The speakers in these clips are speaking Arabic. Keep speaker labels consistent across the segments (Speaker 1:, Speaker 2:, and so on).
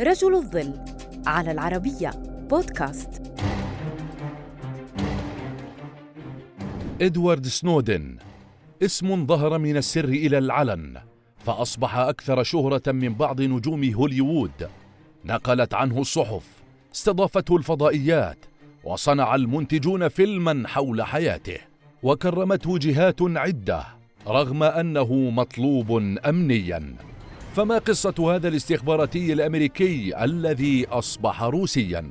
Speaker 1: رجل الظل على العربية بودكاست.
Speaker 2: إدوارد سنودن اسم ظهر من السر إلى العلن فأصبح أكثر شهرة من بعض نجوم هوليوود. نقلت عنه الصحف استضافته الفضائيات وصنع المنتجون فيلما حول حياته. وكرمته جهات عدة رغم أنه مطلوب امنيا. فما قصة هذا الاستخباراتي الأمريكي الذي أصبح روسيا؟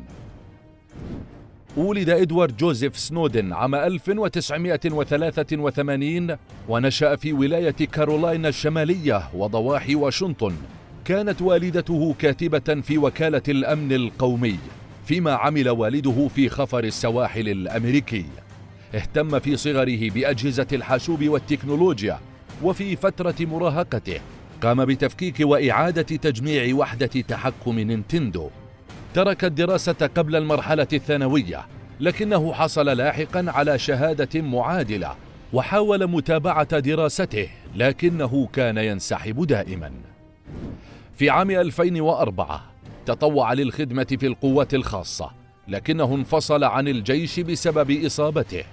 Speaker 2: ولد إدوارد جوزيف سنودن عام 1983 ونشأ في ولاية كارولاينا الشمالية وضواحي واشنطن. كانت والدته كاتبة في وكالة الأمن القومي فيما عمل والده في خفر السواحل الأمريكي. اهتم في صغره بأجهزة الحاسوب والتكنولوجيا وفي فترة مراهقته. قام بتفكيك وإعادة تجميع وحدة تحكم نينتندو. ترك الدراسة قبل المرحلة الثانوية لكنه حصل لاحقا على شهادة معادلة وحاول متابعة دراسته لكنه كان ينسحب دائما. في عام 2004 تطوع للخدمة في القوات الخاصة لكنه انفصل عن الجيش بسبب إصابته.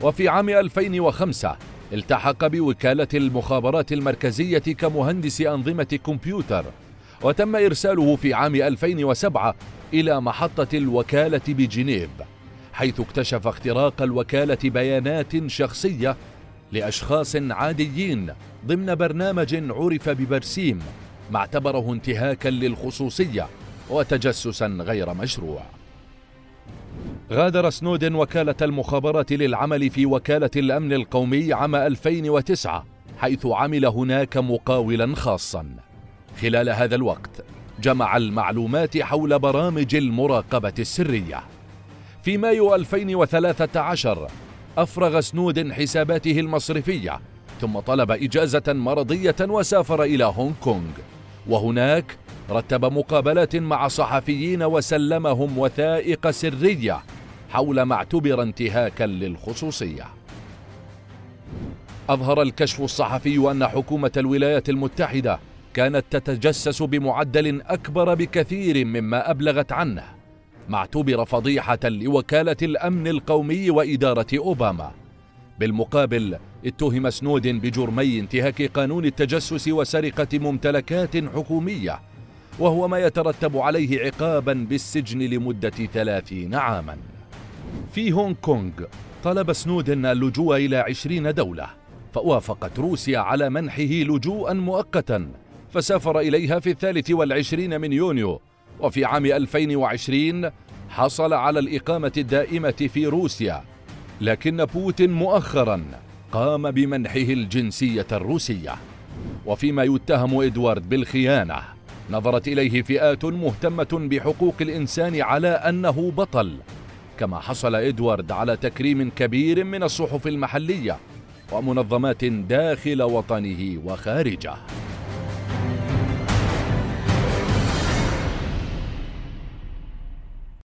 Speaker 2: وفي عام 2005 التحق بوكالة المخابرات المركزية كمهندس أنظمة كمبيوتر وتم إرساله في عام 2007 إلى محطة الوكالة بجنيف حيث اكتشف اختراق الوكالة بيانات شخصية لأشخاص عاديين ضمن برنامج عرف ببرسيم ما اعتبره انتهاكا للخصوصية وتجسسا غير مشروع. غادر سنودن وكالة المخابرات للعمل في وكالة الأمن القومي عام 2009 حيث عمل هناك مقاولا خاصا. خلال هذا الوقت جمع المعلومات حول برامج المراقبة السرية. في مايو 2013 أفرغ سنودن حساباته المصرفية ثم طلب إجازة مرضية وسافر إلى هونغ كونغ. وهناك رتب مقابلات مع صحفيين وسلمهم وثائق سرية حول ما اعتبر انتهاكا للخصوصية. أظهر الكشف الصحفي أن حكومة الولايات المتحدة كانت تتجسس بمعدل أكبر بكثير مما أبلغت عنه ما اعتبر فضيحة لوكالة الأمن القومي وإدارة أوباما. بالمقابل اتهم سنودن بجرمي انتهاك قانون التجسس وسرقة ممتلكات حكومية وهو ما يترتب عليه عقابا بالسجن لمدة ثلاثين عاما. في هونغ كونغ طلب سنودن اللجوء إلى عشرين دولة فوافقت روسيا على منحه لجوءا مؤقتا فسافر إليها في الثالث والعشرين من يونيو وفي عام 2020 حصل على الإقامة الدائمة في روسيا لكن بوتين مؤخرا قام بمنحه الجنسية الروسية. وفيما يتهم إدوارد بالخيانة نظرت إليه فئات مهتمة بحقوق الإنسان على أنه بطل كما حصل إدوارد على تكريم كبير من الصحف المحلية ومنظمات داخل وطنه وخارجه.